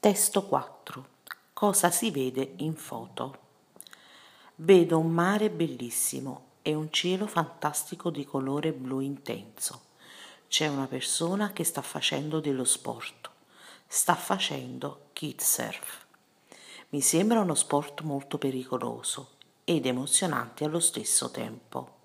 Testo 4. Cosa si vede in foto? Vedo un mare bellissimo e un cielo fantastico di colore blu intenso. C'è una persona che sta facendo dello sport. Sta facendo kitesurf. Mi sembra uno sport molto pericoloso ed emozionante allo stesso tempo.